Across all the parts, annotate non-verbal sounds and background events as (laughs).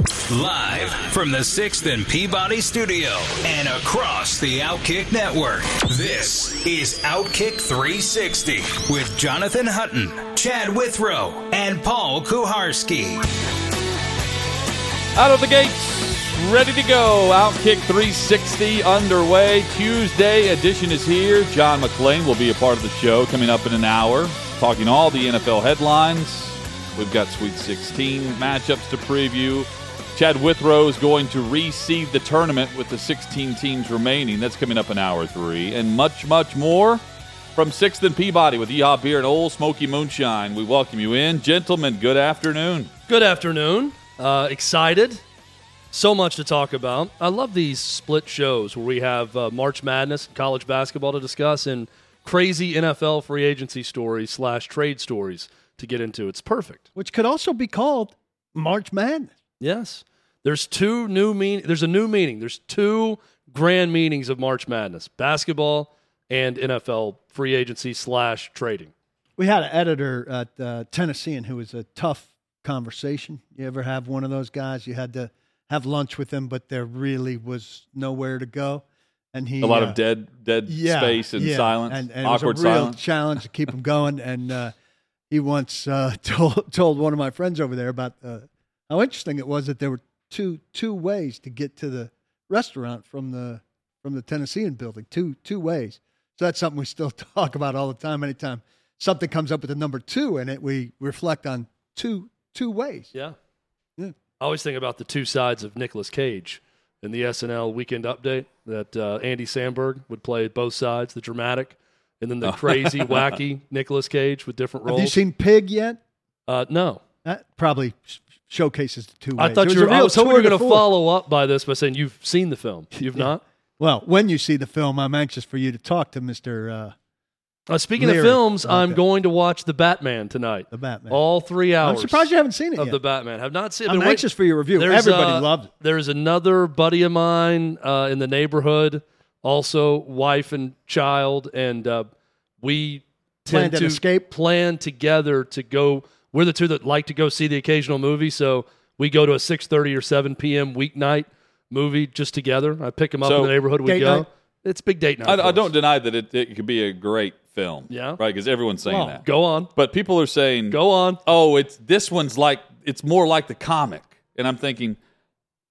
Live from the 6th and Peabody Studio and across the Outkick Network, this is Outkick 360 with Jonathan Hutton, Chad Withrow, and Paul Kuharsky. Out of the gates, ready to go. Outkick 360 underway. Tuesday edition is here. John McClain will be a part of the show coming up in an hour, talking all the NFL headlines. We've got Sweet 16 matchups to preview. Chad Withrow is going to reseed the tournament with the 16 teams remaining. That's coming up in hour three. And much, much more from 6th and Peabody with Yeehaw Beer and Ole Smoky Moonshine. We welcome you in. Gentlemen, good afternoon. Good afternoon. Uh, excited. So much to talk about. I love these split shows where we have uh, March Madness, college basketball to discuss, and crazy NFL free agency stories slash trade stories to get into. It's perfect. which could also be called March Madness. Yes. There's two new mean. There's a new meaning. There's two grand meanings of March Madness: basketball and NFL free agency slash trading. We had an editor at uh, Tennessean who was a tough conversation. You ever have one of those guys? You had to have lunch with him, but there really was nowhere to go, and he A lot uh, of dead, dead yeah, space and yeah. silence, and, and awkward it was a real silence. challenge to keep him going. And uh, he once uh, (laughs) told told one of my friends over there about uh, how interesting it was that there were two two ways to get to the restaurant from the from the Tennessean building. Two two ways. So that's something we still (laughs) talk about all the time. Anytime something comes up with the number two in it, we reflect on two two ways. Yeah. Yeah. I always think about the two sides of Nicolas Cage in the SNL Weekend Update that uh, Andy Samberg would play both sides, the dramatic, and then the (laughs) crazy, wacky Nicolas Cage with different roles. Have you seen Pig yet? uh, no. That probably showcases the two ways. I thought you were, I real was hoping you were going to follow up by this by saying you've seen the film. (laughs) You've not? Well, when you see the film, I'm anxious for you to talk to Mister uh, Uh, speaking Leery of films, about I'm going to watch The Batman tonight. the Batman. All three hours. I'm surprised you haven't seen it of yet. The Batman. Have not seen it. I'm Been wait- anxious for your review. There's, Everybody uh, loved it. There's another buddy of mine uh, in the neighborhood, also wife and child, and uh, we tend Planned an to escape? plan together to go. We're the two that like to go see the occasional movie, so we go to a 6:30 or 7 p.m. weeknight movie just together. I pick him up So- in the neighborhood. We go. night? It's big date night. I, I don't deny that it, it could be a great film. Yeah. Right? Because everyone's saying Well, that. Go on. But people are saying, Go on. oh, it's this one's like it's more like the comic, and I'm thinking,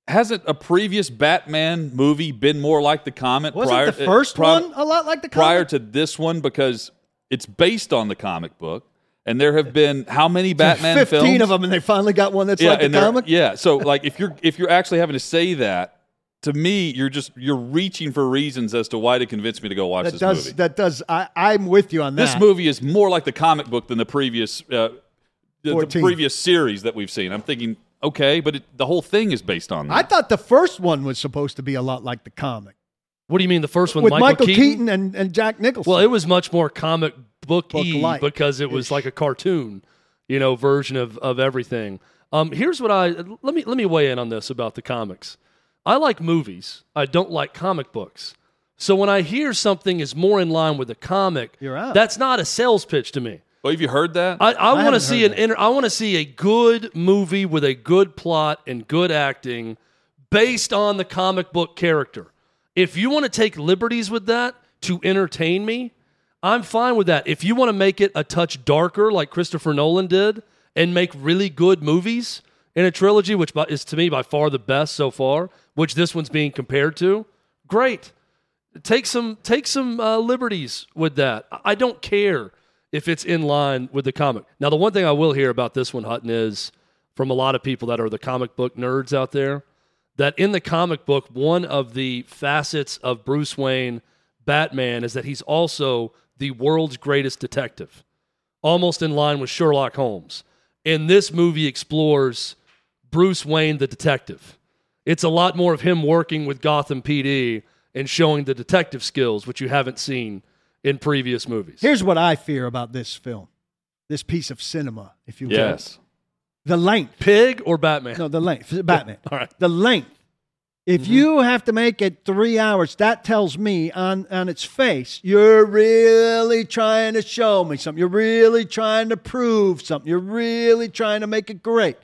hasn't a previous Batman movie been more like the comic? Wasn't prior, the first uh, pri- one a lot like the prior to this one because it's based on the comic book, and there have been how many Batman Fifteen films? of them, and they finally got one that's yeah, like the comic. yeah. So like if you're if you're actually having to say that. To me, you're just you're reaching for reasons as to why to convince me to go watch that this does movie. that does. I, I'm with you on that. This movie is more like the comic book than the previous uh, the, the previous series that we've seen. I'm thinking, okay, but it, the whole thing is based on that. I thought the first one was supposed to be a lot like the comic What do you mean the first one? with Michael, Keaton? Keaton, and, and Jack Nicholson. Well, it was much more comic booky Book-like. because it was like a cartoon, you know, version of, of everything. Um, here's what I let me let me weigh in on this about the comics. I like movies. I don't like comic books. So when I hear something is more in line with a comic, You're that's not a sales pitch to me. well, have you heard that? I, I want to see an inter- I want to see a good movie with a good plot and good acting based on the comic book character. If you want to take liberties with that to entertain me, I'm fine with that. If you want to make it a touch darker like Christopher Nolan did and make really good movies in a trilogy which is to me by far the best so far, which this one's being compared to, great take some take some uh, liberties with that. I- I don't care if it's in line with the comic. Now, the one thing I will hear about this one, Hutton, is from a lot of people that are the comic book nerds out there that in the comic book, one of the facets of Bruce Wayne Batman is that he's also the world's greatest detective, almost in line with Sherlock Holmes. And this movie explores Bruce Wayne, the detective. It's a lot more of him working with Gotham PD and showing the detective skills, which you haven't seen in previous movies. Here's what I fear about this film, this piece of cinema, if you will. Yes. The length. Pig or Batman? No, the length. Batman. (laughs) All right. The length. If mm-hmm. you have to make it three hours, that tells me on, on its face, you're really trying to show me something. You're really trying to prove something. You're really trying to make it great.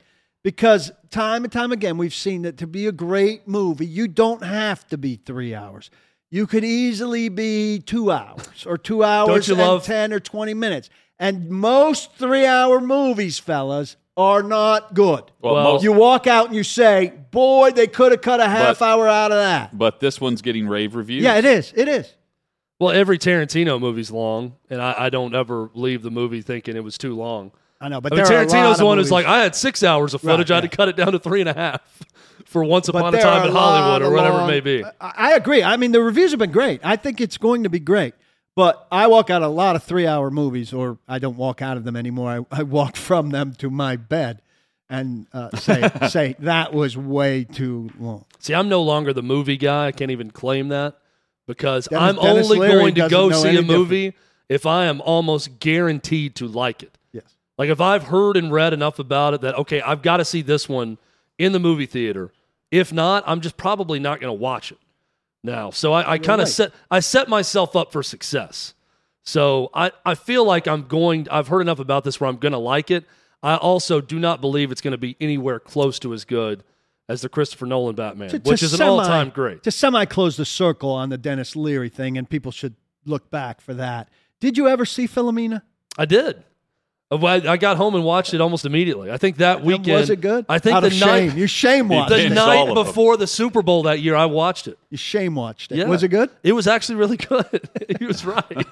Because time and time again, we've seen that to be a great movie, you don't have to be three hours. You could easily be two hours or two hours and love- 10 or 20 minutes. And most three hour movies, fellas, are not good. Well, Well, most, You walk out and you say, "Boy, they could have cut a half But- hour out of that." but this one's getting rave reviews. Yeah, it is. It is. Well, every Tarantino movie's long, and I, I don't ever leave the movie thinking it was too long. I know, but I mean, there are a lot Tarantino's the one who's like, I had six hours of footage. Right, I had to cut it down to three and a half (laughs) for Once Upon a Time in Hollywood or whatever long- it may be. I, I agree. I mean, the reviews have been great. I think it's going to be great. But I walk out of a lot of three-hour movies, or I don't walk out of them anymore. I, I walk (laughs) from them to my bed and uh, say, (laughs) "Say that was way too long." See, I'm no longer the movie guy. I can't even claim that because Denis- I'm Denis only Leary going to go see a movie if I am almost guaranteed to like it. Yes. Like if I've heard and read enough about it that okay, I've got to see this one in the movie theater. If not, I'm just probably not going to watch it now. So I, I kind of right. set I set myself up for success. So I, I feel like I'm going. I've heard enough about this where I'm going to like it. I also do not believe it's going to be anywhere close to as good as the Christopher Nolan Batman, To- which to is an semi- all-time great. To semi close the circle on the Denis Leary thing, and people should look back for that. Did you ever see Philomena? I did. Well, I I got home and watched it almost immediately. I think that weekend was it good? I think Out the of night shame. You shame watched the it. Saw night before the Super Bowl that year, I watched it. You shame watched it. Yeah. Was it good? It was actually really (laughs) good. he was right.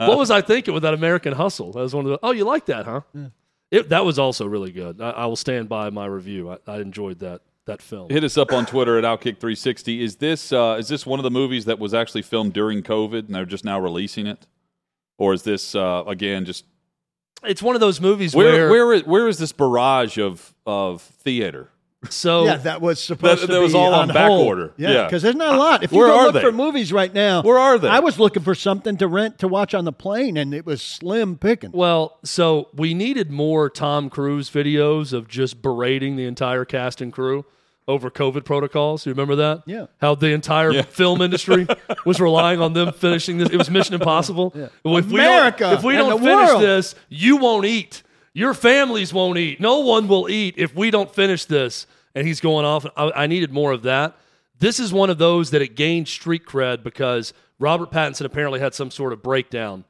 what was I thinking with that American Hustle? That was one of the. Oh, you like that, huh? It, that was also really good. I, I will stand by my review. I, I enjoyed that that film. Hit us up on Twitter at Outkick360. Is this uh, is this one of the movies that was actually filmed during COVID and they're just now releasing it, or is this uh, again just It's one of those movies where where, where is, where is this barrage of of theater? so Yeah, that was supposed That- to that was be all on back hold. order. Yeah, Yeah. because there's not a lot. If you Where go are look they? for movies right now, Where are they? I was looking for something to rent to watch on the plane, and it was slim picking. Well, so we needed more Tom Cruise videos of just berating the entire cast and crew over COVID protocols. You remember that? Yeah. How the entire film (laughs) industry was relying on them finishing this. It was Mission Impossible. Well, if America we don't, if we and don't the finish world. this, you won't eat. Your families won't eat. No one will eat if we don't finish this. And he's going off. I, I needed more of that. This is one of those that it gained street cred because Robert Pattinson apparently had some sort of breakdown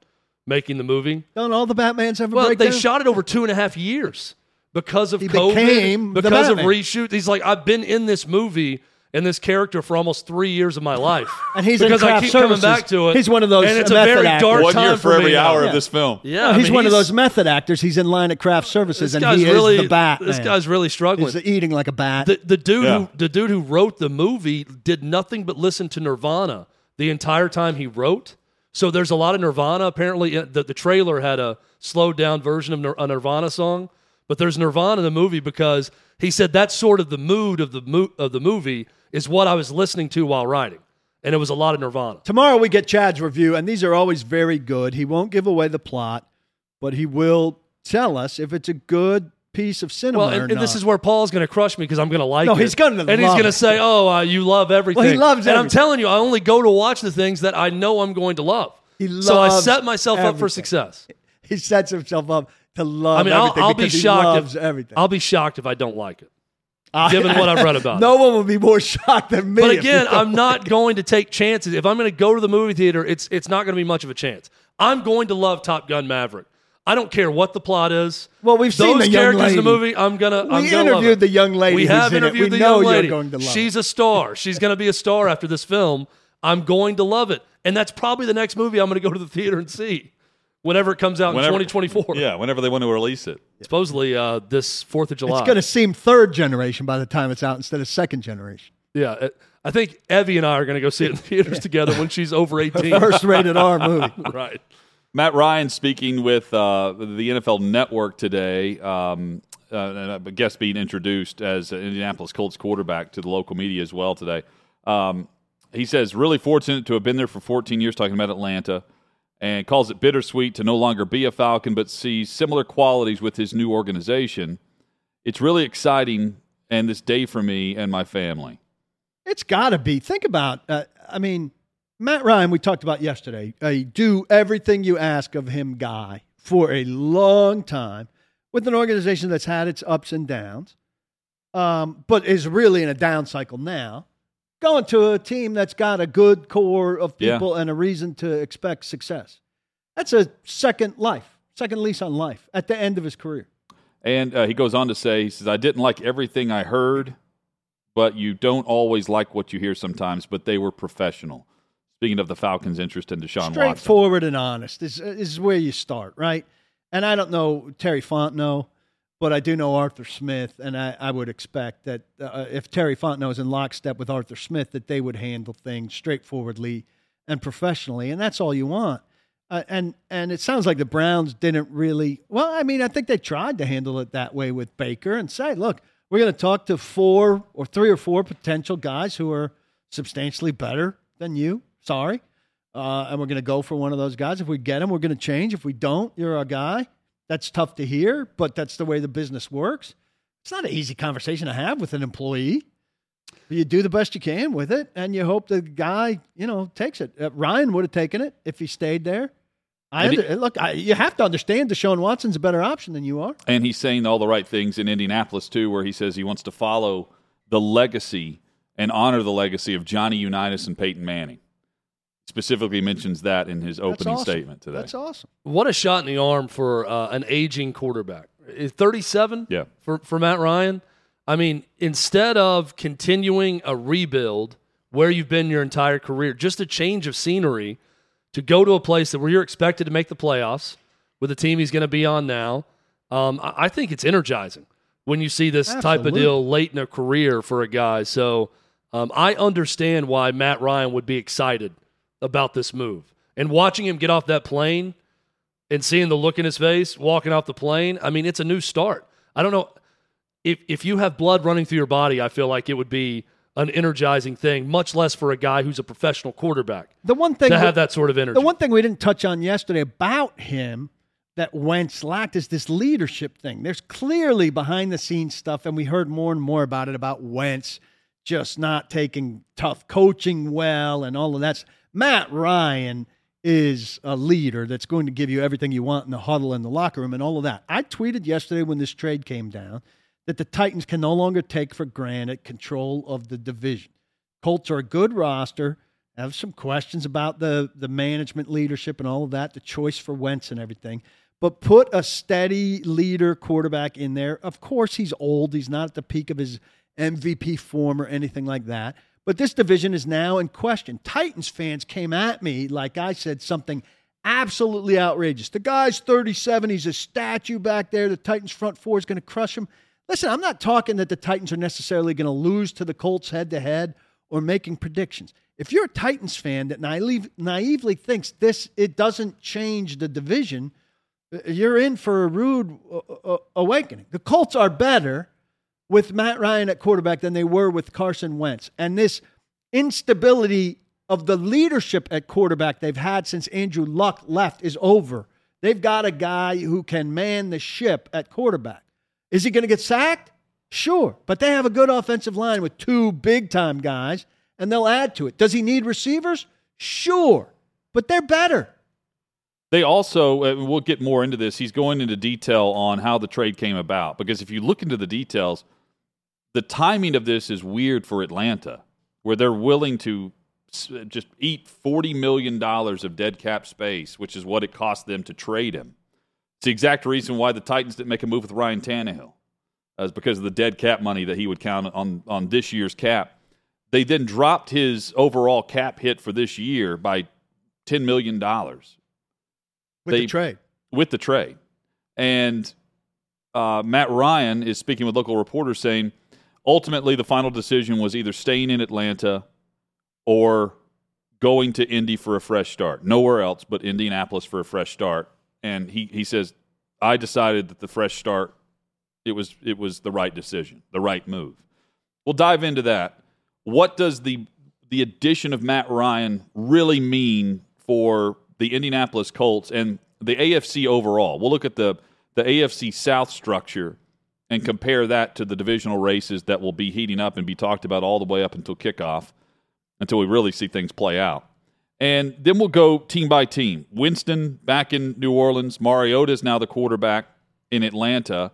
making the movie. Don't all the Batmans have a Well, breakdown? they shot it over two and a half years because of He COVID, became the because of reshoot. He's like, I've been in this movie and this character for almost three years of my life, (laughs) And he's in because I keep services. coming back to it. He's one of those and it's a very actors. dark One time year for every me hour now. of this film. Yeah, No, I he's mean, one of those method actors. He's in line at craft services, and guy's he really is the Batman. This guy's really struggling. He's eating like a bat. the, the dude Yeah. who the dude who wrote the movie did nothing but listen to Nirvana the entire time he wrote. So there's a lot of Nirvana. Apparently, uh, the, the trailer had a slowed down version of Nir- a Nirvana song, but there's Nirvana in the movie because he said that's sort of the mood of the mo- of the movie is what I was listening to while writing, and it was a lot of Nirvana. Tomorrow we get Chad's review, and these are always very good. He won't give away the plot, but he will tell us if it's a good piece of cinema Well, or and, and this is where Paul's going to crush me because I'm going to like No, it. he's gonna and he's going to say, "Oh, uh, you love everything." He loves And I'm telling you, I only go to watch the things that I know I'm going to love. He loves so I set myself up for success. he sets himself up to love I mean, I'll, I'll be shocked. If, everything. I'll be shocked if I don't like it. I- given what I've read about (laughs) no one will be more shocked than me. But again, I'm not going to take chances. If I'm going to go to the movie theater, it's it's not going to be much of a chance. I'm going to love Top Gun Maverick. I don't care what the plot is. Well, we've seen those the young characters in the movie. I'm gonna. We I'm gonna interviewed the young lady We have interviewed We the know young you're lady. going to love She's a star. She's going to be a star after this film. I'm going to love it, and that's probably the next movie I'm going to go to the theater and see, whenever it comes out Whenever- in 2024. Yeah, whenever they want to release it. (laughs) supposedly uh, this Fourth of July. It's going to seem third generation by the time it's out instead of second generation. Yeah, it- I think Evie and I are going to go see it in (laughs) theaters together when she's over (laughs) 18. First rated R movie. right. Matt Ryan speaking with uh, the NFL Network today. Um, uh, a guest being introduced as an Indianapolis Colts quarterback to the local media as well today. Um, he says, really fortunate to have been there for 14 years, talking about Atlanta, and calls it bittersweet to no longer be a Falcon, but sees similar qualities with his new organization. It's really exciting and this day for me and my family. It's got to be. Think about, uh, I mean, Matt Ryan, we talked about yesterday, a do everything you ask of him guy for a long time with an organization that's had its ups and downs, um, but is really in a down cycle now. Going to a team that's got a good core of people yeah. and a reason to expect success. That's a second life, second lease on life at the end of his career. And uh, he goes on to say, he says, I didn't like everything I heard, but you don't always like what you hear sometimes, but they were professional. Speaking of the Falcons' interest in Deshaun Straightforward Watson. and honest this is where you start, right? And I don't know Terry Fontenot, but I do know Arthur Smith, and I, I would expect that uh, if Terry Fontenot is in lockstep with Arthur Smith, that they would handle things straightforwardly and professionally, and that's all you want. Uh, and and it sounds like the Browns didn't really. Well, I mean, I think they tried to handle it that way with Baker and say, look, we're going to talk to four or three or four potential guys who are substantially better than you Sorry. Uh, and we're going to go for one of those guys. If we get him, we're going to change. If we don't, you're our guy. That's tough to hear, but that's the way the business works. It's not an easy conversation to have with an employee. You do the best you can with it, and you hope the guy, you know, takes it. Uh, Ryan would have taken it if he stayed there. I under, look. I, you have to understand Deshaun Watson's a better option than you are, and he's saying all the right things in Indianapolis too, where he says he wants to follow the legacy and honor the legacy of Johnny Unitas and Peyton Manning specifically mentions that in his opening awesome. statement today. That's awesome. What a shot in the arm for uh, an aging quarterback. 37 yeah. for, for Matt Ryan. I mean, instead of continuing a rebuild where you've been your entire career, just a change of scenery to go to a place that where you're expected to make the playoffs with the team he's going to be on now. Um, I, I, think it's energizing when you see this Absolutely. type of deal late in a career for a guy. So um, I understand why Matt Ryan would be excited about this move. And watching him get off that plane and seeing the look in his face walking off the plane, I mean, it's a new start. I don't know if if you have blood running through your body, I feel like it would be an energizing thing, much less for a guy who's a professional quarterback. The one thing to have that sort of energy. The one thing we didn't touch on yesterday about him that Wentz lacked is this leadership thing. There's clearly behind the scenes stuff, and we heard more and more about it about Wentz just not taking tough coaching well and all of that. Matt Ryan is a leader that's going to give you everything you want in the huddle in the locker room and all of that. I tweeted yesterday when this trade came down that the Titans can no longer take for granted control of the division. Colts are a good roster. I have some questions about the the management leadership and all of that, the choice for Wentz and everything. But put a steady leader quarterback in there. Of course, he's old. He's not at the peak of his MVP form or anything like that. But this division is now in question. Titans fans came at me, like I said, something absolutely outrageous. The guy's 37, he's a statue back there. The Titans front four is going to crush him. Listen, I'm not talking that the Titans are necessarily going to lose to the Colts head to head or making predictions. If you're a Titans fan that naive, naively thinks this it doesn't change the division, uh, you're in for a rude uh, uh, awakening. The Colts are better with Matt Ryan at quarterback than they were with Carson Wentz. And this instability of the leadership at quarterback they've had since Andrew Luck left is over. They've got a guy who can man the ship at quarterback. Is he going to get sacked? Sure. But they have a good offensive line with two big time guys, and they'll add to it. Does he need receivers? Sure. But they're better. They also, uh, we'll get more into this. He's going into detail on how the trade came about because if you look into the details, the timing of this is weird for Atlanta, where they're willing to just eat $40 million of dead cap space, which is what it cost them to trade him. It's the exact reason why the Titans didn't make a move with Ryan Tannehill, as because of the dead cap money that he would count on, on this year's cap. They then dropped his overall cap hit for this year by $10 million. With they, the trade. With the trade. And uh, Matt Ryan is speaking with local reporters saying – ultimately, the final decision was either staying in Atlanta or going to Indy for a fresh start. Nowhere else but Indianapolis for a fresh start. And he, he says, I decided that the fresh start it was it was the right decision, the right move. We'll dive into that. What does the the addition of Matt Ryan really mean for the Indianapolis Colts and the AFC overall? We'll look at the the AFC South structure and compare that to the divisional races that will be heating up and be talked about all the way up until kickoff until we really see things play out. And then we'll go team by team. Winston back in New Orleans. Mariota is now the quarterback in Atlanta.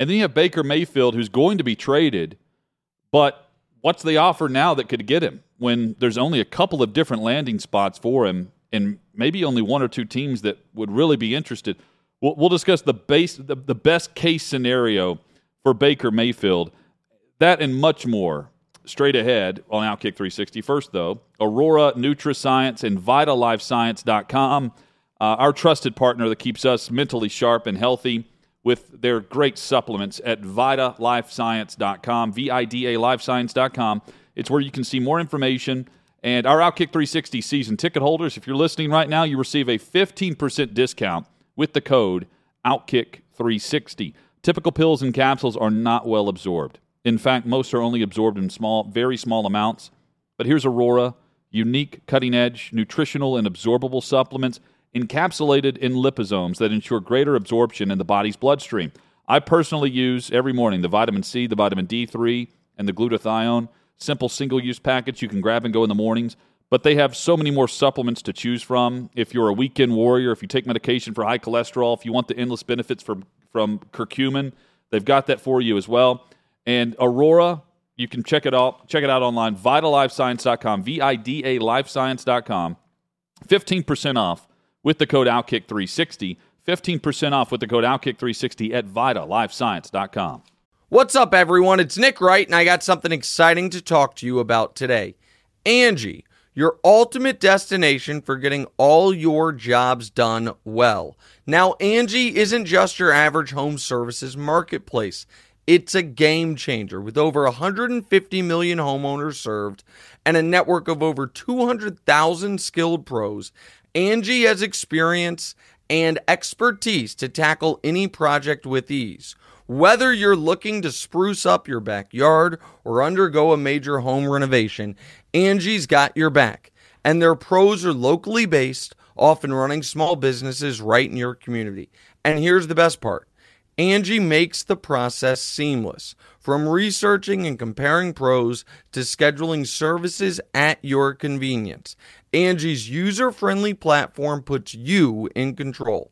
And then you have Baker Mayfield, who's going to be traded. But what's the offer now that could get him when there's only a couple of different landing spots for him and maybe only one or two teams that would really be interested? We'll, we'll discuss the, base, the, the best case scenario for Baker Mayfield. That and much more straight ahead on Outkick 360. First, though, Aurora NutraScience and VidaLifeScience.com, uh, our trusted partner that keeps us mentally sharp and healthy with their great supplements at VidaLifeScience.com, V-I-D-A LifeScience.com. It's where you can see more information. And our Outkick 360 season ticket holders, if you're listening right now, you receive a 15% discount with the code OutKick360. Typical pills and capsules are not well absorbed. In fact, most are only absorbed in small, very small amounts. But here's Aurora unique, cutting edge, nutritional, and absorbable supplements encapsulated in liposomes that ensure greater absorption in the body's bloodstream. I personally use every morning the vitamin C, the vitamin D3, and the glutathione. Simple single use packets you can grab and go in the mornings. But they have so many more supplements to choose from. If you're a weekend warrior, if you take medication for high cholesterol, if you want the endless benefits from, from curcumin, they've got that for you as well. And Aurora, you can check it out. Check it out online. VidaLifeScience.com. V-I-D-A LifeScience.com. 15% off with the code OutKick360. 15% off with the code OutKick360 at VidaLifeScience.com. What's up, everyone? It's Nick Wright, and I got something exciting to talk to you about today. Angie, your ultimate destination for getting all your jobs done well. Now, Angie isn't just your average home services marketplace. It's a game changer with over 150 million homeowners served and a network of over 200,000 skilled pros. Angie has experience and expertise to tackle any project with ease. Whether you're looking to spruce up your backyard or undergo a major home renovation, Angie's got your back. And their pros are locally based, often running small businesses right in your community. And here's the best part Angie makes the process seamless. From researching and comparing pros to scheduling services at your convenience, Angie's user friendly platform puts you in control.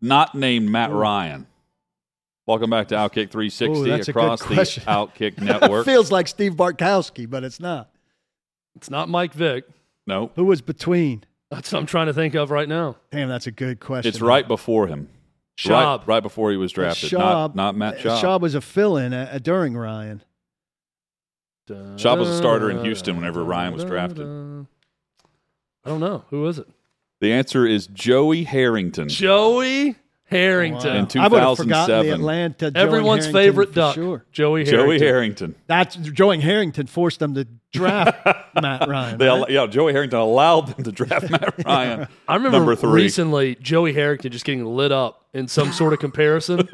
not named Matt Ryan. Welcome back to Outkick 360 Ooh, that's a good across the. (laughs) Outkick network. Feels like Steve Bartkowski, but it's not. It's not Mike Vick. no, Who was between? That's what I'm trying to think of right now. Damn, that's a good question. it's right before him. Schaub. Right, right before he was drafted. Schaub, not, not Matt Schaub. Schaub was a fill-in uh, during Ryan. Schaub was a starter in Houston whenever Ryan was drafted. I don't know. Who was it? The answer is Joey Harrington. Joey Harrington. In I would have forgotten 2007. the Atlanta. Joey Everyone's Harrington favorite for duck. Sure. Joey Harrington. Joey Harrington. That's Joey Harrington forced them to draft (laughs) Matt Ryan. They, right? al- yeah, Joey Harrington allowed them to draft (laughs) Matt Ryan. I remember number three. recently Joey Harrington just getting lit up in some sort of comparison.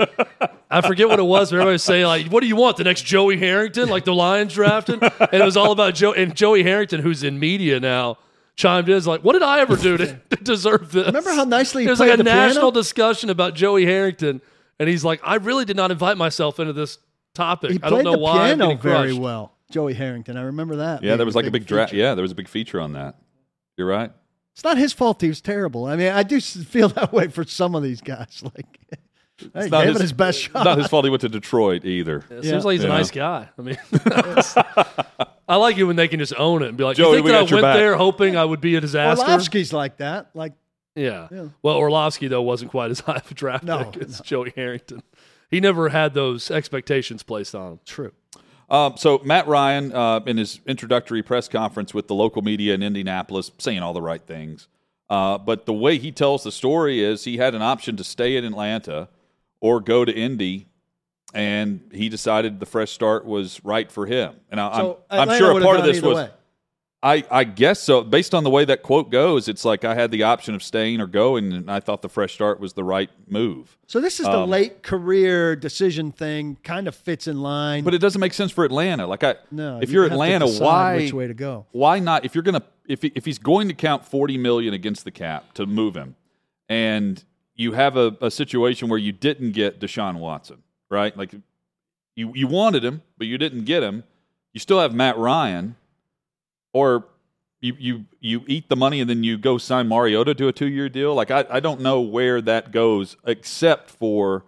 I forget what it was, but everybody was saying like, "What do you want? The next Joey Harrington, like the Lions drafted?" And it was all about Joe and Joey Harrington, who's in media now, chimed in is like, "What did I ever do to, (laughs) to deserve this?" Remember how nicely he There's like played a the piano? national discussion about Joey Harrington, and he's like, "I really did not invite myself into this topic. He I don't played know the why I'm piano very crushed." well. Joey Harrington, I remember that. Yeah, there was like a big draft. Yeah, there was a big feature on that. You're right. It's not his fault. He was terrible. I mean, I do feel that way for some of these guys. (laughs) Like, hey, not gave it his best shot. (laughs) Not his fault he went to Detroit either. It Yeah. seems like he's a nice guy. I mean, (laughs) I like it when they can just own it and be like, Joey, "You think we that I went back." there hoping I would be a disaster?" Orlovsky's like that. Like, Yeah. Yeah. Well, Orlovsky though wasn't quite as (laughs) high of a draft No, pick as Joey Harrington. he never had those expectations placed on him. True. Um, so Matt Ryan, uh, in his introductory press conference with the local media in Indianapolis, saying all the right things. Uh, but the way he tells the story is he had an option to stay in Atlanta or go to Indy, and he decided the fresh start was right for him. And I, So I'm, I'm sure a part of this was. way. I, I guess so. Based on the way that quote goes, it's like I had the option of staying or going, and I thought the fresh start was the right move. So this is the Um, late career decision thing. Kind of fits in line. But it doesn't make sense for Atlanta. Like I, no, if you you're Atlanta, why which way to go? why not if you're gonna if he- if he's going to count 40 million against the cap to move him and you have a, a situation where you didn't get deshaun watson right like you you wanted him but you didn't get him you still have matt ryan or you you you eat the money and then you go sign mariota to a two-year deal like i, I don't know where that goes except for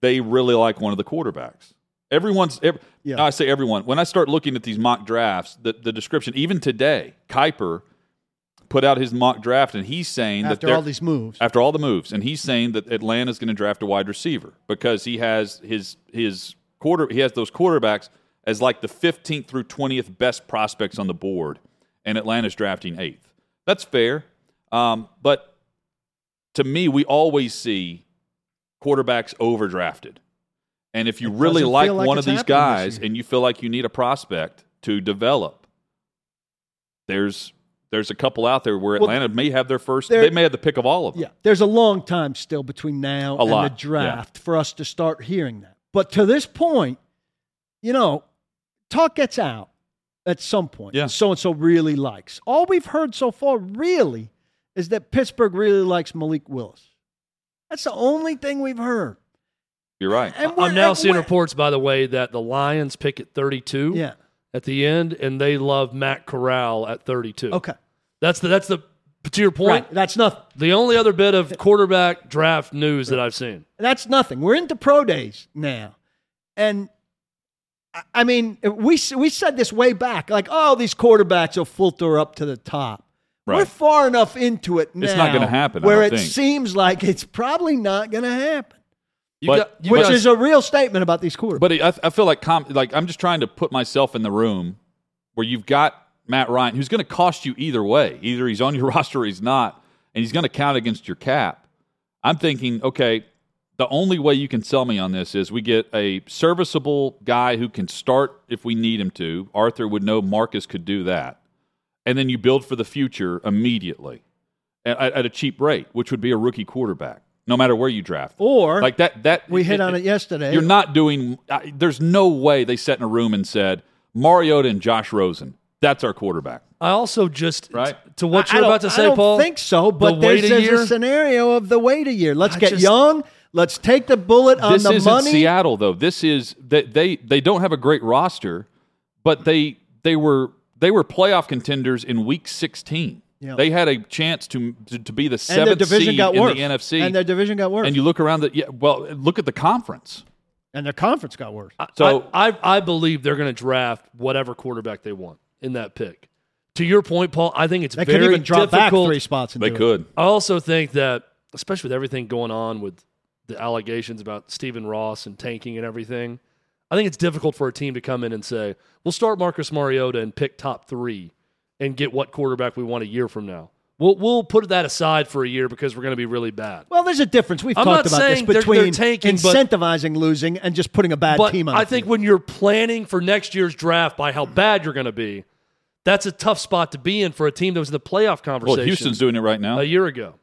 they really like one of the quarterbacks everyone's ev Yeah. I say everyone. When I start looking at these mock drafts, the, the description, even today, Kiper put out his mock draft, and he's saying that After they're- all these moves, after all the moves, and he's saying that Atlanta's going to draft a wide receiver because he has his his quarter he has those quarterbacks as like the 15th through 20th best prospects on the board, and Atlanta's drafting eighth. That's fair, um, but to me, we always see quarterbacks overdrafted. And if you It really like like one of these guys and you feel like you need a prospect to develop, there's there's a couple out there where Well, Atlanta may have their first. there- They may have the pick of all of them. yeah, there's a long time still between now A and lot, the draft for us to start hearing that. But to this point, you know, talk gets out at some point. Yeah. So and so really likes. All we've heard so far really is that Pittsburgh really likes Malik Willis. That's the only thing we've heard. You're right. And I'm now and seeing reports, by the way, that the Lions pick at 32 Yeah. at the end, and they love Matt Corral at 32. Okay. That's the that's the to your point. Right. That's nothing. The only other bit of quarterback draft news that I've seen. That's nothing. We're into pro days now, and I- I mean, we we said this way back, like, oh, these quarterbacks will filter up to the top. We're far enough into it now. It's not gonna happen, I Where don't it think. seems like it's probably not going to happen, But- got, you which guys- is a real statement about these quarterbacks. But I, I feel like com- like I'm just trying to put myself in the room where you've got Matt Ryan, who's going to cost you either way. Either he's on your (laughs) roster or he's not, and he's going to count against your cap. I'm thinking, okay, the only way you can sell me on this is we get a serviceable guy who can start if we need him to. Arthur would know Marcus could do that, and then you build for the future immediately at, at a cheap rate, which would be a rookie quarterback, no matter where you draft. or like that, that we hit on it yesterday. you're not doing. I there's no way they sat in a room and said Mariota and Josh Rosen. That's our quarterback. I also just Right. to what I you're don't- about to say, I don't Paul. think so, but the there's, wait a there's year? a scenario of the wait a year. Let's I get just- young. Let's take the bullet on the isn't money. Seattle though. This is they, they they don't have a great roster, but they they were they were playoff contenders in week 16. Yeah. They had a chance to to, to be the and seventh division seed got in worse. the NFC. And their division got worse. and you look around the yeah. Well, look at the conference. and their conference got worse. So- I, I, I believe they're going to draft whatever quarterback they want in that pick. To your point, Paul, I think it's They very could even drop back difficult. three spots. And They do it. could. I also think that, especially with everything going on with the allegations about Stephen Ross and tanking and everything, I think it's difficult for a team to come in and say, "We'll start Marcus Mariota and pick top three and get what quarterback we want a year from now." We'll we'll put that aside for a year because we're going to be really bad. Well, there's a difference. We've I'm talked about this saying they're- between they're tanking, but- incentivizing losing and just putting a bad but team on. I the think field. when you're planning for next year's draft by how bad you're going to be, that's a tough spot to be in for a team that was in the playoff conversation Well, Houston's doing it right now. a year ago.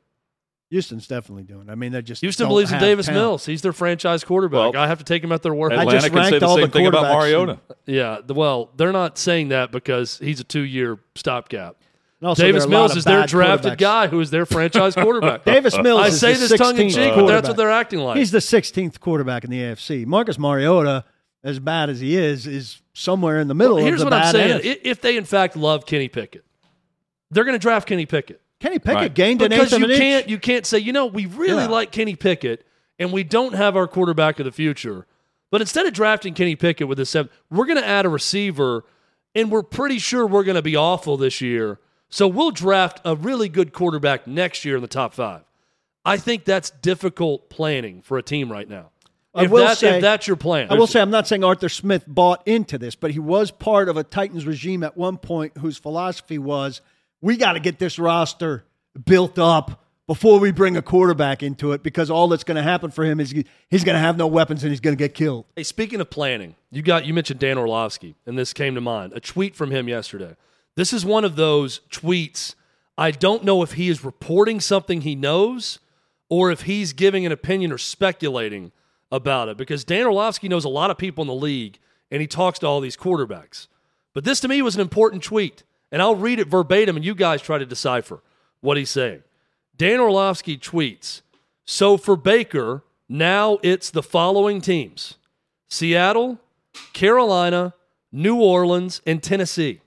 Houston's definitely doing. it. I mean, they're just Houston don't believes in Davis talent. Mills. He's their franchise quarterback. Well, I have to take him at their word. I just can say ranked the all same the thing about quarterbacks Mariota. Yeah, well, they're not saying that because he's a two-year stopgap. And also, Davis there are a lot Mills is their drafted guy who is their franchise quarterback. (laughs) Davis Mills. I is say the this tongue in cheek, but that's what they're acting like. He's the 16th quarterback in the AFC. Marcus Mariota, as bad as he is, is somewhere in the middle. Well, here's of the what I'm bad saying: end. If they in fact love Kenny Pickett, they're going to draft Kenny Pickett. Kenny Pickett Right. gained an because eighth of you an can't you can't say you know we really Yeah. like Kenny Pickett and we don't have our quarterback of the future, but instead of drafting Kenny Pickett with the seven, we're going to add a receiver, and we're pretty sure we're going to be awful this year. So we'll draft a really good quarterback next year in the top five. I think that's difficult planning for a team right now. I if, will that, say- if that's your plan. I will say I'm not saying Arthur Smith bought into this, but he was part of a Titans regime at one point whose philosophy was we got to get this roster built up before we bring a quarterback into it because all that's going to happen for him is he- he's going to have no weapons and he's going to get killed. Hey, speaking of planning, you got you mentioned Dan Orlovsky, and this came to mind. A tweet from him yesterday. This is one of those tweets. I don't know if he is reporting something he knows or if he's giving an opinion or speculating about it because Dan Orlovsky knows a lot of people in the league and he talks to all these quarterbacks. But this to me was an important tweet, and I'll read it verbatim and you guys try to decipher what he's saying. Dan Orlovsky tweets So for Baker, now it's the following teams Seattle, Carolina, New Orleans, and Tennessee.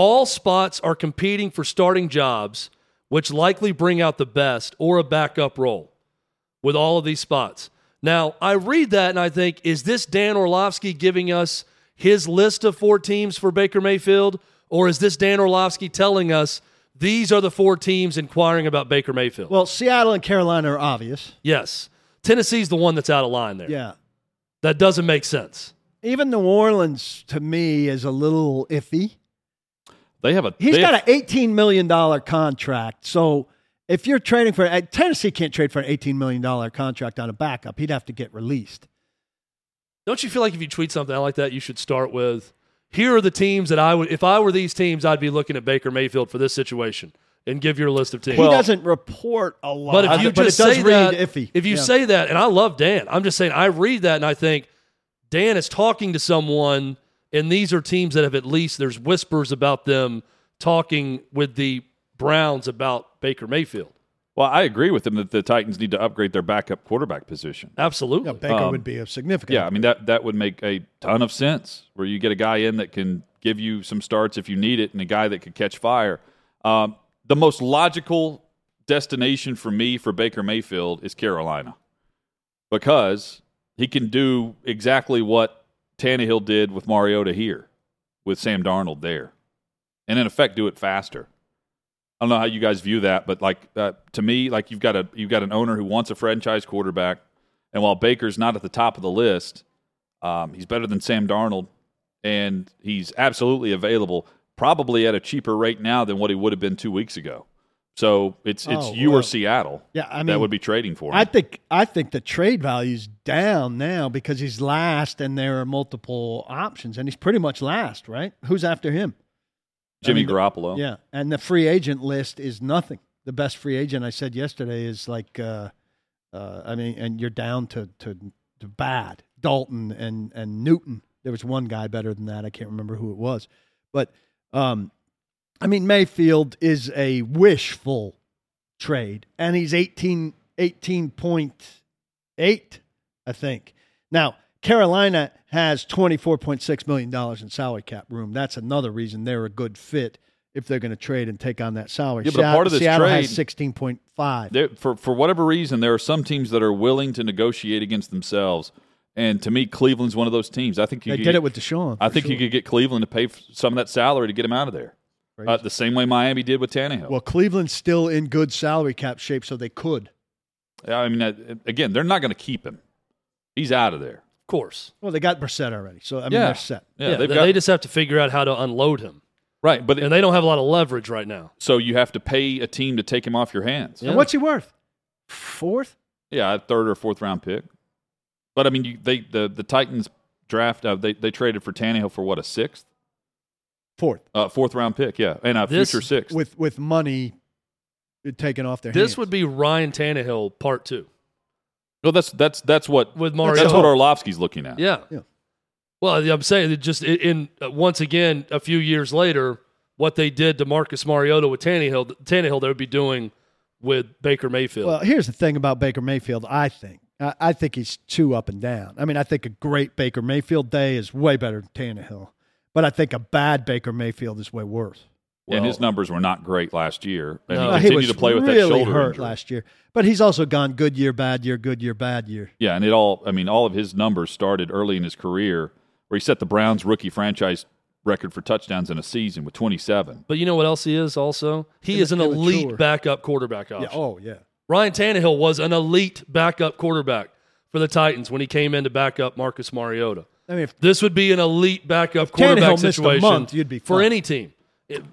All spots are competing for starting jobs, which likely bring out the best or a backup role with all of these spots. Now, I read that and I think, is this Dan Orlovsky giving us his list of four teams for Baker Mayfield? Or is this Dan Orlovsky telling us these are the four teams inquiring about Baker Mayfield? Well, Seattle and Carolina are obvious. yes. Tennessee's the one that's out of line there. Yeah. That doesn't make sense. Even New Orleans to me is a little iffy. They have a. He's they got have- an eighteen million dollar contract. So if you're trading for uh, Tennessee, can't trade for an eighteen million dollar contract on a backup. He'd have to get released. Don't you feel like if you tweet something like that, you should start with, here are the teams that I would, if I were these teams, I'd be looking at Baker Mayfield for this situation and give your list of teams. he doesn't report a lot, but if you but just it say that, iffy. if you Yeah. say that, and I love Dan, I'm just saying I read that and I think Dan is talking to someone, and these are teams that have at least there's whispers about them talking with the Browns about Baker Mayfield. well, I agree with them that the Titans need to upgrade their backup quarterback position. Absolutely. Yeah, Baker Um, would be a significant. Yeah, I mean that that would make a ton of sense. Where you get a guy in that can give you some starts if you need it, and a guy that could catch fire. Um, the most logical destination for me for Baker Mayfield is Carolina, because he can do exactly what Tannehill did with Mariota here, with Sam Darnold there, and in effect do it faster. I don't know how you guys view that, but like uh, to me, like you've got a you've got an owner who wants a franchise quarterback, and while Baker's not at the top of the list, um, he's better than Sam Darnold, and he's absolutely available, probably at a cheaper rate now than what he would have been two weeks ago. So it's it's Oh, you well, or Seattle yeah, I mean, that would be trading for him. I think I think the trade value's down now because he's last and there are multiple options and he's pretty much last, right? Who's after him? Jimmy I mean, Garoppolo. Yeah, and the free agent list is nothing. The best free agent I said yesterday is like, uh, uh, I mean, and you're down to, to to bad Dalton and and Newton. There was one guy better than that. I can't remember who it was, but um, I mean Mayfield is a wishful trade, and he's 18, 18.8, I think. Now Carolina has twenty four point six million dollars in salary cap room. That's another reason they're a good fit if they're going to trade and take on that salary. Yeah, but Seattle- part of this Seattle trade- has sixteen point five. For for whatever reason, there are some teams that are willing to negotiate against themselves, and to me, Cleveland's one of those teams. I think you They could did get- it with Deshaun. I think you could get Cleveland to pay some of that salary to get him out of there. Uh, the same way Miami did with Tannehill. Well, Cleveland's still in good salary cap shape, so they could. I mean, uh, again, they're not going to keep him. He's out of there. Of course. Well, they got Brissett already, so I mean Yeah. they're set. Yeah, Yeah, they've they, got they just have to figure out how to unload him. right, but And they don't have a lot of leverage right now. so you have to pay a team to take him off your hands. Yeah. And what's he worth? Fourth? Yeah, a third or fourth round pick. But I mean, you, they the the Titans draft uh, they they traded for Tannehill for what a sixth, Fourth. uh, fourth round pick, yeah, and a This- future sixth. With with money taken off their This hands. would be Ryan Tannehill part two no, that's that's that's what with Mario. that's what Orlovsky's looking at. Yeah. Yeah. Well, I'm saying that just in, in uh, once again a few years later, what they did to Marcus Mariota with Tannehill, Tannehill they would be doing with Baker Mayfield. Well, here's the thing about Baker Mayfield. I think I, I think he's too up and down. I mean, I think a great Baker Mayfield day is way better than Tannehill, but I think a bad Baker Mayfield is way worse. and his numbers were not great last year, and No. he Uh, he was to play with really that shoulder hurt injury. last year, but he's also gone good year, bad year, good year, bad year. Yeah, and it all I mean, all of his numbers started early in his career, where he set the Browns rookie franchise record for touchdowns in a season with 27. but you know what else he is also? He Imma- is an elite immature. backup quarterback option. Yeah. Oh yeah. Ryan Tannehill was an elite backup quarterback for the Titans when he came in to back up Marcus Mariota. I mean, This would be an elite backup quarterback situation month, you'd be for any team,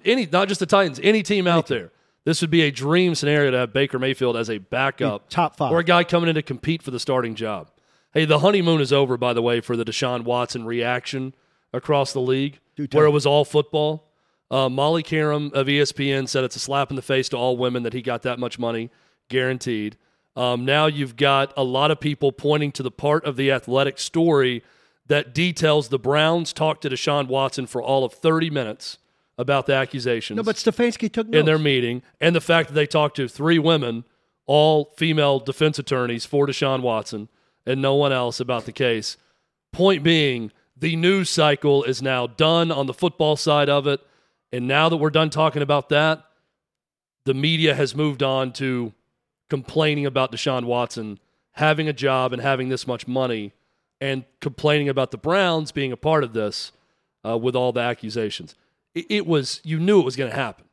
any not just the Titans, any team out there. This would be a dream scenario to have Baker Mayfield as a backup, top five. or a guy coming in to compete for the starting job. Hey, the honeymoon is over, by the way, for the Deshaun Watson reaction across the league, where it was all football. Uh, Molly Qerim of ESPN said it's a slap in the face to all women that he got that much money guaranteed. Um, now you've got a lot of people pointing to the part of the athletic story that details the Browns talked to Deshaun Watson for all of 30 minutes about the accusations no, but Stefanski took notes. in their meeting and the fact that they talked to three women, all female defense attorneys for Deshaun Watson, and no one else about the case. Point being, the news cycle is now done on the football side of it. And now that we're done talking about that, the media has moved on to complaining about Deshaun Watson having a job and having this much money and complaining about the Browns being a part of this uh, with all the accusations. It, it was, you knew it was going to happen.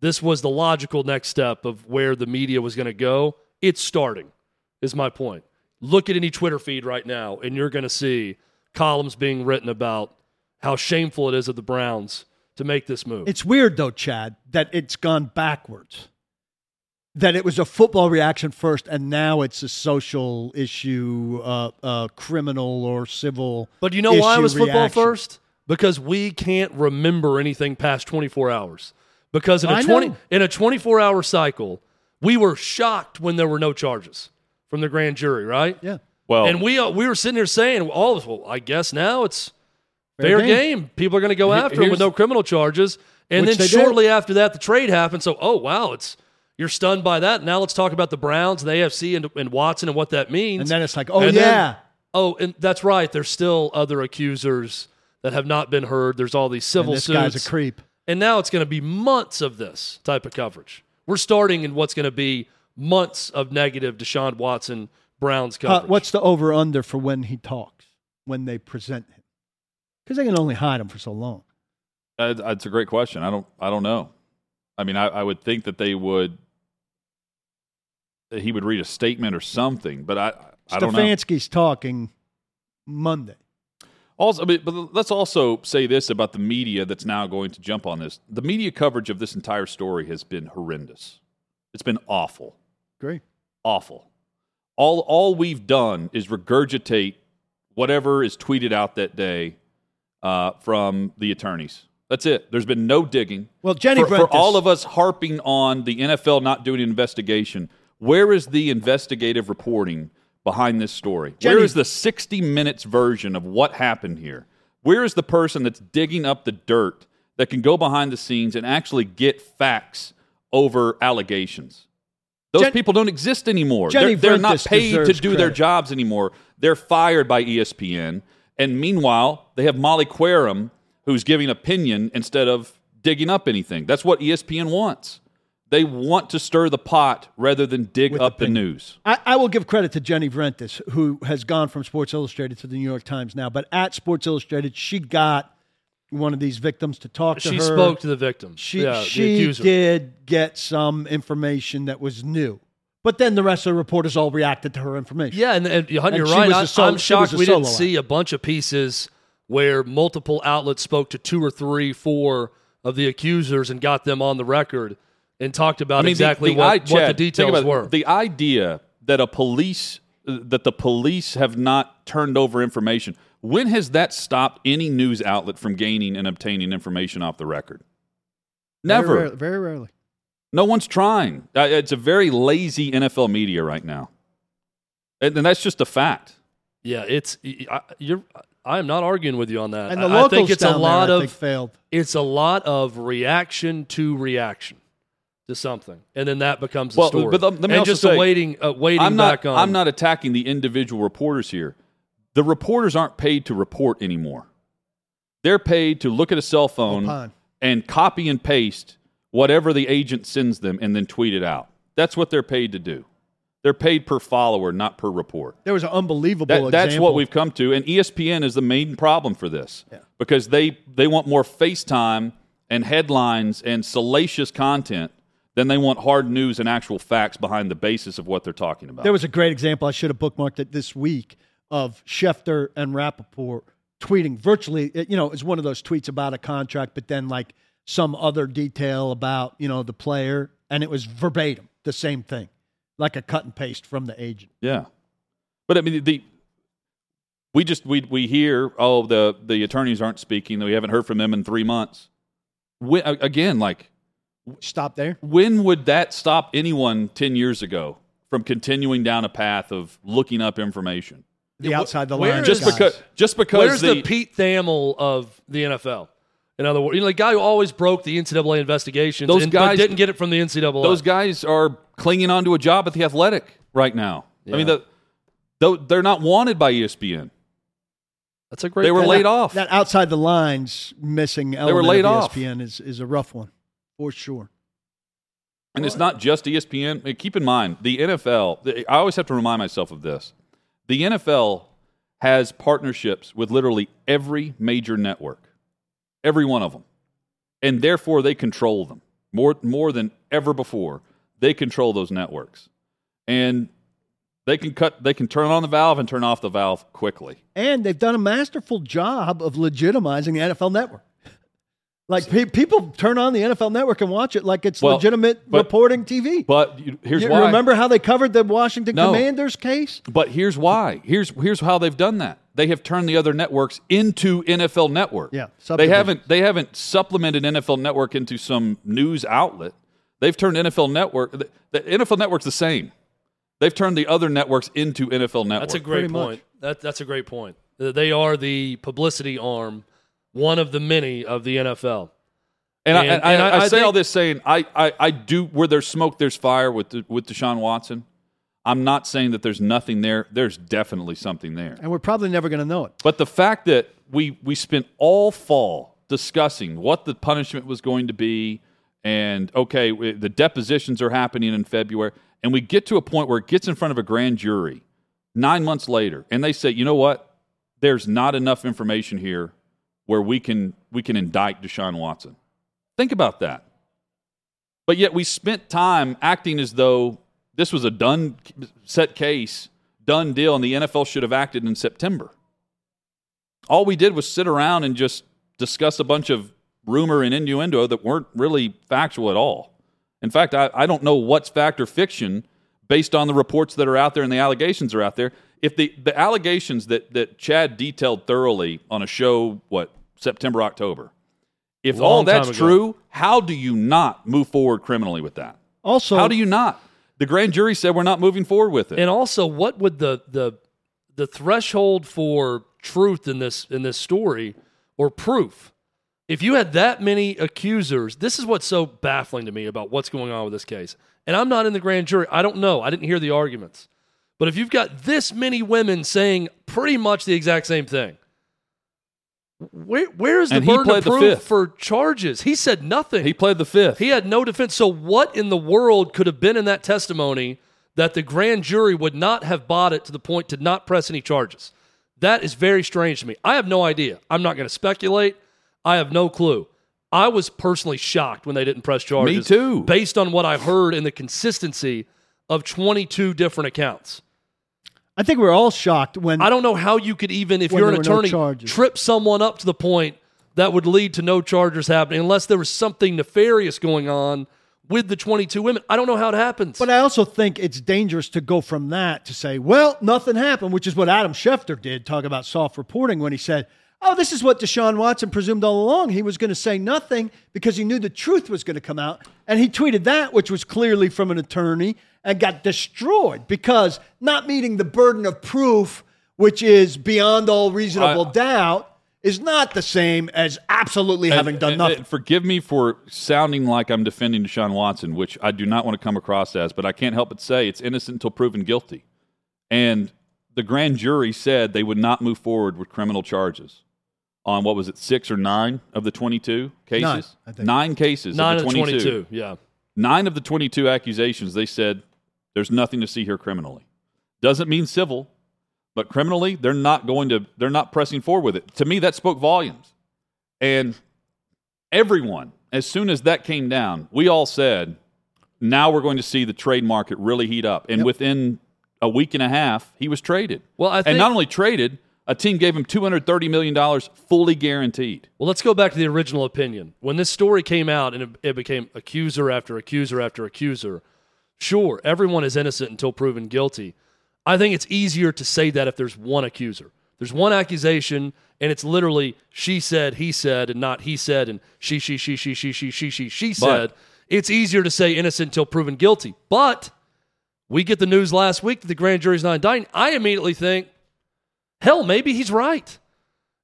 This was the logical next step of where the media was going to go. It's starting, is my point. Look at any Twitter feed right now, and you're going to see columns being written about how shameful it is of the Browns to make this move. It's weird though, Chad, that it's gone backwards. That it was a football reaction first, and now it's a social issue, uh, uh, criminal or civil. But you know why it issue was football reaction. first? Because we can't remember anything past 24 hours. Because in I a 20 know. in a 24 hour cycle, we were shocked when there were no charges from the grand jury, right? Yeah, Well, And we uh, we were sitting here saying all of us, well, I guess now it's Fair fair, game. game. People are going to go Here- after him with no criminal charges. And then they did. shortly after that, the trade happened. So, oh wow, it's you're stunned by that. Now let's talk about the Browns and the AFC and, and Watson and what that means. and then it's like, oh And then- yeah, Oh, and that's right. There's still other accusers that have not been heard. There's all these and civil this suits. guy's a creep. And now it's going to be months of this type of coverage. We're starting in what's going to be months of negative Deshaun Watson Browns Uh, coverage. what's the over under for when he talks when they present him? Because they can only hide him for so long. Uh, That's a great question. I don't. I don't know. I mean, I, I would think that they would. He would read a statement or something, but I. I don't know. Stefanski's talking Monday. Also, but, but let's also say this about the media that's now going to jump on this. The media coverage of this entire story has been horrendous. It's been awful, Great. awful. All all we've done is regurgitate whatever is tweeted out that day uh, from the attorneys. That's it. There's been no digging. Well, Jenny for, for all of us harping on the NFL not doing an investigation, where is the investigative reporting behind this story? Jenny- where is the 60 minutes version of what happened here? Where is the person that's digging up the dirt that can go behind the scenes and actually get facts over allegations? Those Jen- people don't exist anymore. Jenny they're, they're not paid to do their jobs anymore. They're fired by ESPN. And meanwhile, they have Molly Qerim who's giving opinion instead of digging up anything. That's what ESPN wants. They want to stir the pot rather than dig With up the opinion. news. I, I will give credit to Jenny Vrentas, who has gone from Sports Illustrated to the New York Times now. But at Sports Illustrated, she got one of these victims to talk to she her. spoke to the victim. She yeah, the she accuser. did get some information that was new, but then the rest of the reporters all reacted to her information. Yeah, and, and you're And right. was a I, solo- I'm she was shocked we didn't see a bunch of pieces where multiple outlets spoke to two or three, four of the accusers and got them on the record and talked about I mean, exactly the, what, I- what the details about were. The idea that a police that the police have not turned over information. When has that stopped any news outlet from gaining and obtaining information off the record? Never. Very rarely. Very rarely. No one's trying. Uh, It's a very lazy NFL media right now, and, and that's just a fact. yeah, it's I, you're. I am not arguing with you on that. And the I- I think it's a lot there, of failed. it's a lot of reaction to reaction to something, and then that becomes the Well, story. but let me and just say, waiting, uh, waiting I'm not. back on. I'm not attacking the individual reporters here. The reporters aren't paid to report anymore. They're paid to look at a cell phone Opine. and copy and paste whatever the agent sends them and then tweet it out. That's what they're paid to do. They're paid per follower, not per report. There was an unbelievable That, that's what we've come to, and ESPN is the main problem for this Yeah. because they they want more FaceTime and headlines and salacious content then they want hard news and actual facts behind the basis of what they're talking about. There was a great example. I should have bookmarked it this week of Schefter and Rapoport tweeting virtually. Uh, you know, it's one of those tweets about a contract, but then like some other detail about you know the player, and it was verbatim the same thing, like a cut and paste from the agent. Yeah, but I mean the we just we we hear oh the the attorneys aren't speaking. We haven't heard from them in three months. When, again, like Stop there. when would that stop anyone ten years ago from continuing down a path of looking up information? The outside the where line. Just guys. because just because Where's the, the, Pete Thamel of the NFL? In other words, you know, the guy who always broke the NCAA investigations, Those and, but guys- didn't get it from the NCAA. those guys are clinging on to a job at the Athletic right now. I mean, Yeah. the, they're not wanted by ESPN. That's a great. They were point. laid off. That outside the lines missing element they were laid of E off. ESPN is is a rough one for sure. And it's not just ESPN. Keep in mind, the NFL, I always have to remind myself of this. The NFL has partnerships with literally every major network, every one of them. And therefore, they control them more, more than ever before. They control those networks. And they can cut, they can turn on the valve and turn off the valve quickly. And they've done a masterful job of legitimizing the NFL Network. Like pe- people turn on the NFL Network and watch it like it's Well, legitimate but- reporting TV. But here's you why. remember how they covered the Washington No. Commanders case? But here's why. Here's here's how they've done that. They have turned the other networks into NFL Network. Yeah, they haven't they haven't supplemented NFL Network into some news outlet. They've turned NFL Network. The, the NFL Network's the same. They've turned the other networks into NFL Network. That's a great Pretty point. That, that's a great point. They are the publicity arm, one of the many of the NFL. and, I, and- and I, and I, I- I say all this saying I, I, I do where there's smoke, there's fire with the, with Deshaun Watson. I'm not saying that there's nothing there. There's definitely something there. And we're probably never going to know it. But the fact that we we spent all fall discussing what the punishment was going to be, and okay, the depositions are happening in February, and we get to a point where it gets in front of a grand jury nine months later, and they say, you know what? There's not enough information here where we can we can indict Deshaun Watson. Think about that. But yet we spent time acting as though this was a done set case, done deal, and the NFL should have acted in September. All we did was sit around and just discuss a bunch of rumor and innuendo that weren't really factual at all. In fact, I, I don't know what's fact or fiction based on the reports that are out there and the allegations are out there. If the, the allegations that, that Chad detailed thoroughly on a show, what, September, October, if all Long time that's true, how do you not move forward criminally with that? Also, How do you not? The grand jury said we're not moving forward with it. And also, what would the the the threshold for truth in this in this story or proof? If you had that many accusers, this is what's so baffling to me about what's going on with this case. And I'm not in the grand jury. I don't know. I didn't hear the arguments. But if you've got this many women saying pretty much the exact same thing, where where is the And burden of proof for charges? He said nothing. he played the fifth. He had no defense. So, what in the world could have been in that testimony that the grand jury would not have bought it to the point to not press any charges? That is very strange to me. I have no idea. I'm not going to speculate. I have no clue. I was personally shocked when they didn't press charges. Me too. Based on what I heard and the consistency of 22 different accounts. I think we're all shocked when I don't know how you could even, if When you're an there were no attorney, charges. trip someone up to the point that would lead to no charges happening unless there was something nefarious going on with the 22 women. I don't know how it happens. But I also think it's dangerous to go from that to say, well, nothing happened, which is what Adam Schefter did, talk about soft reporting when he said, oh, this is what Deshaun Watson presumed all along. He was going to say nothing because he knew the truth was going to come out. And he tweeted that, which was clearly from an attorney, and got destroyed because not meeting the burden of proof, which is beyond all reasonable I- doubt, is not the same as absolutely having And- done and- nothing. and forgive me for sounding like I'm defending Deshaun Watson, which I do not want to come across as, but I can't help but say it's innocent until proven guilty. And the grand jury said they would not move forward with criminal charges on what was it, six or nine of the 22 cases? Nine, I think. Nine cases Nine of of the the 22. 22. Yeah. Nine of the 22 accusations, they said there's nothing to see here criminally. Doesn't mean civil, but criminally, they're not going to, they're not pressing forward with it. To me, that spoke volumes. And everyone, as soon as that came down, we all said, now we're going to see the trade market really heat up. And Yep. within a week and a half, he was traded. Well, I and think- not only traded, a team gave him $230 million fully guaranteed. Well, let's go back to the original opinion. When this story came out and it, it became accuser after accuser after accuser, sure, everyone is innocent until proven guilty. I think it's easier to say that if there's one accuser. There's one accusation, and it's literally she said, he said, and not he said, and she, she, she, she, she, she, she, she, she said. It's easier to say innocent until proven guilty. But we get the news last week that the grand jury's not indicting. I immediately think, hell, maybe he's right.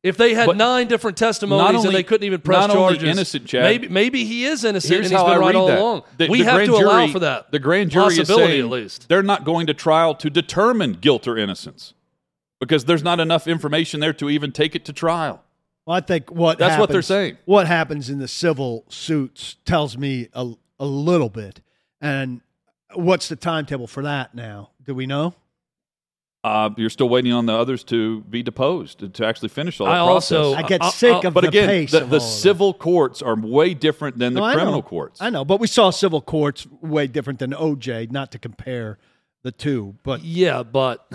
If they had But nine different testimonies not and they couldn't even press not only charges, innocent, Chad. maybe maybe he is innocent Here's and he's how been I right read all that. along. The- we the have grand to allow jury- for that. The grand jury is saying at least. they're not going to trial to determine guilt or innocence because there's not enough information there to even take it to trial. Well, I think what That's what they're saying. What happens in the civil suits tells me a, a little bit. And what's the timetable for that now? Do we know? Uh, you're still waiting on the others to be deposed to, to actually finish all that I also- I get I- sick I- of but the again, pace the, of the all of civil courts are way different than the No, criminal know. courts. I know, but we saw civil courts way different than OJ. Not to compare the two, but Yeah, but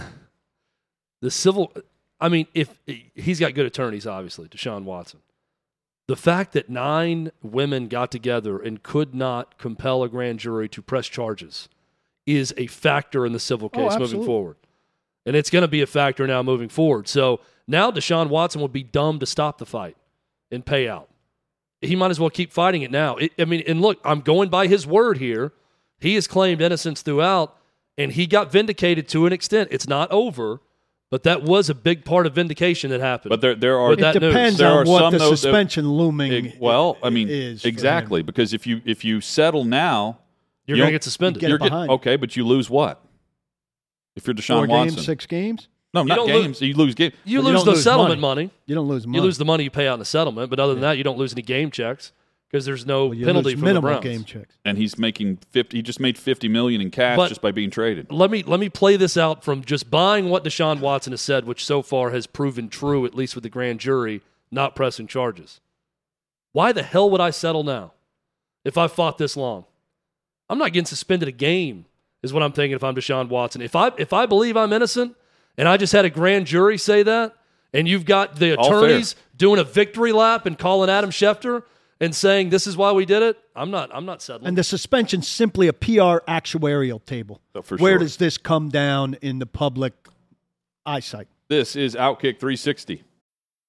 the civil. I mean, if he's got good attorneys, obviously, Deshaun Watson. The fact that nine women got together and could not compel a grand jury to press charges is a factor in the civil Oh, case moving forward. And it's going to be a factor now moving forward. So now Deshaun Watson would be dumb to stop the fight and pay out. He might as well keep fighting it now. It, I mean, and look, I'm going by his word here. He has claimed innocence throughout, and he got vindicated to an extent. It's not over, but that was a big part of vindication that happened. But there, there are it that news. depends There are on what some, the though, that- suspension looming. Ig- well, I mean, is exactly because if you if you settle now, you're you going to get suspended. you you're get get- behind. okay, but you lose what? If you're Deshaun Four Watson, games, six games. no, not don't lose- games. you lose games. you Well, you lose don't the lose settlement money. money. You don't lose money. You lose the money you pay out in the settlement, but other than that, you don't lose any game checks because there's no Well, you penalty lose from the Browns. game checks. and he's making fifty. He just made fifty million in cash But- just by being traded. let me let me play this out from just buying what Deshaun Watson has said, which so far has proven true, at least with the grand jury not pressing charges. Why the hell would I settle now if I fought this long? I'm not getting suspended a game, is what I'm thinking if I'm Deshaun Watson. If I if I believe I'm innocent and I just had a grand jury say that, and you've got the attorneys doing a victory lap and calling Adam Schefter and saying this is why we did it, I'm not I'm not settling. And the suspension's simply a PR actuarial table. Oh, for Where sure. does this come down in the public eyesight? This is Outkick 360.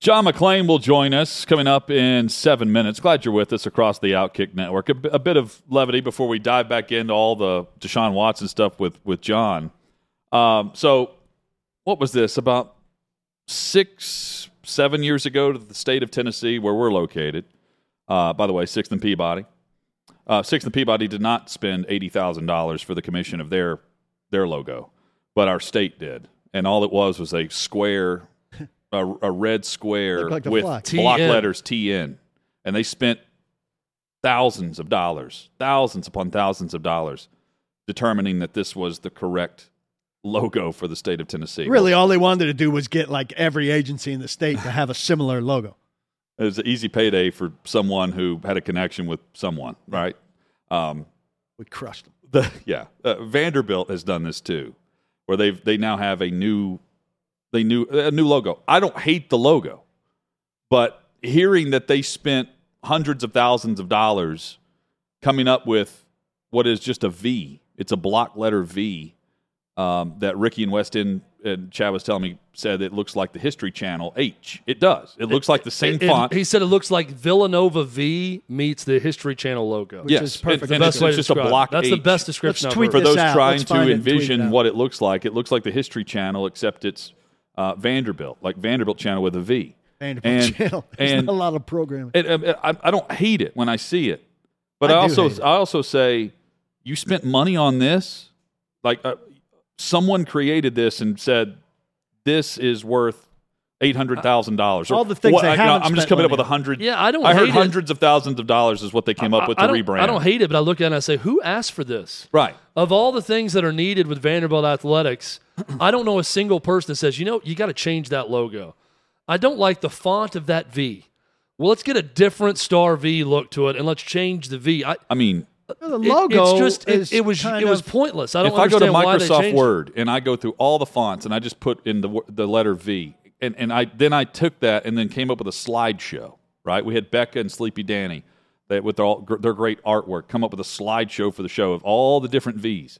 John McClain will join us coming up in seven minutes. Glad you're with us across the Outkick Network. A, bit of levity before we dive back into all the Deshaun Watson stuff with with John. Um, so, what was this about six, seven years ago to the state of Tennessee, where we're located? Uh, by the way, Sixth and Peabody. Uh, Sixth and Peabody did not spend eighty thousand dollars for the commission of their their logo, but our state did, and all it was was a square, a, a red square like with block TN. letters TN, and they spent thousands of dollars, thousands upon thousands of dollars, determining that this was the correct logo for the state of Tennessee. Really, all they wanted to do was get like every agency in the state to have a similar logo. (laughs) it was an easy payday for someone who had a connection with someone, right? Um, We crushed them. the (laughs) yeah uh, Vanderbilt has done this too, where they've they now have a new they new a new logo. I don't hate the logo, but hearing that they spent hundreds of thousands of dollars coming up with what is just a V, it's a block letter V um, that Ricky and Weston and Chad was telling me said it looks like the History Channel H. It does. It looks like the same And- and font. He said it looks like Villanova V meets the History Channel logo. yes, is perfect. and, and Best it's, way it's to just a describe it. block. That's the best description Let's tweet heard. for those out. trying Let's to find it and tweet it envision what it looks like, it looks like the History Channel, except it's uh, Vanderbilt, like Vanderbilt Channel with a V. Vanderbilt And- Channel. (laughs) There's and- not a lot of programming. It, um, I, I don't hate it when I see it, but I, I also. I also say you spent money on this. Like uh, someone created this and said this is worth eight hundred thousand dollars. All the things they I, haven't I'm just spent coming up with a on. hundred. Yeah, I don't I heard hate it. hundreds of thousands of dollars is what they came up with I the don't, rebrand. I don't hate it, but I look at it and I say, who asked for this? Right. Of all the things that are needed with Vanderbilt athletics, I don't know a single person that says, you know, you got to change that logo. I don't like the font of that V. Well, let's get a different star V look to it and let's change the V. I, I mean, uh, The it- logo it's just it, is it was kind it was pointless. I don't if I go to understand why they Microsoft. Word and I go through all the fonts and I just put in the the letter V, and and I then I took that and then came up with a slideshow. Right, we had Becca and Sleepy Danny that with their, all, their great artwork come up with a slideshow for the show of all the different V's.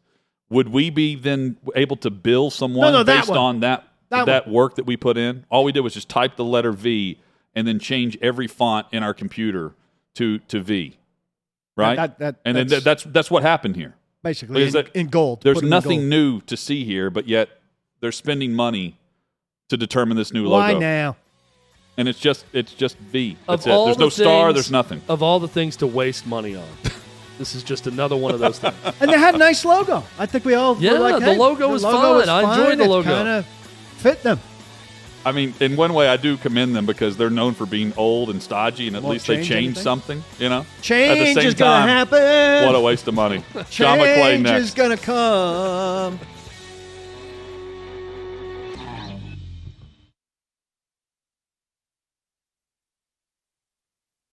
Would we be then able to bill someone No, no, based one. on that That that, work that we put in? All we did was just type the letter V and then change every font in our computer to to V. Right, that- that- and then that's- th- that's that's what happened here. basically Is in, that- in gold. There's Put it in nothing gold. new to see here, but yet they're spending money to determine this new Why logo. now? And it's just it's just V. Of That's it. There's the no star. There's nothing. Of all the things to waste money on, (laughs) this is just another one of those things. (laughs) And they had a nice logo. I think we all were Yeah, like, the logo the was logo fine. I enjoyed the logo. Kind of fit them. I mean, in one way, I do commend them because they're known for being old and stodgy, and at Won't least they change changed anything? something. You know, at the Change same is gonna time, happen. what a waste of money. (laughs) John Change McClain is gonna come.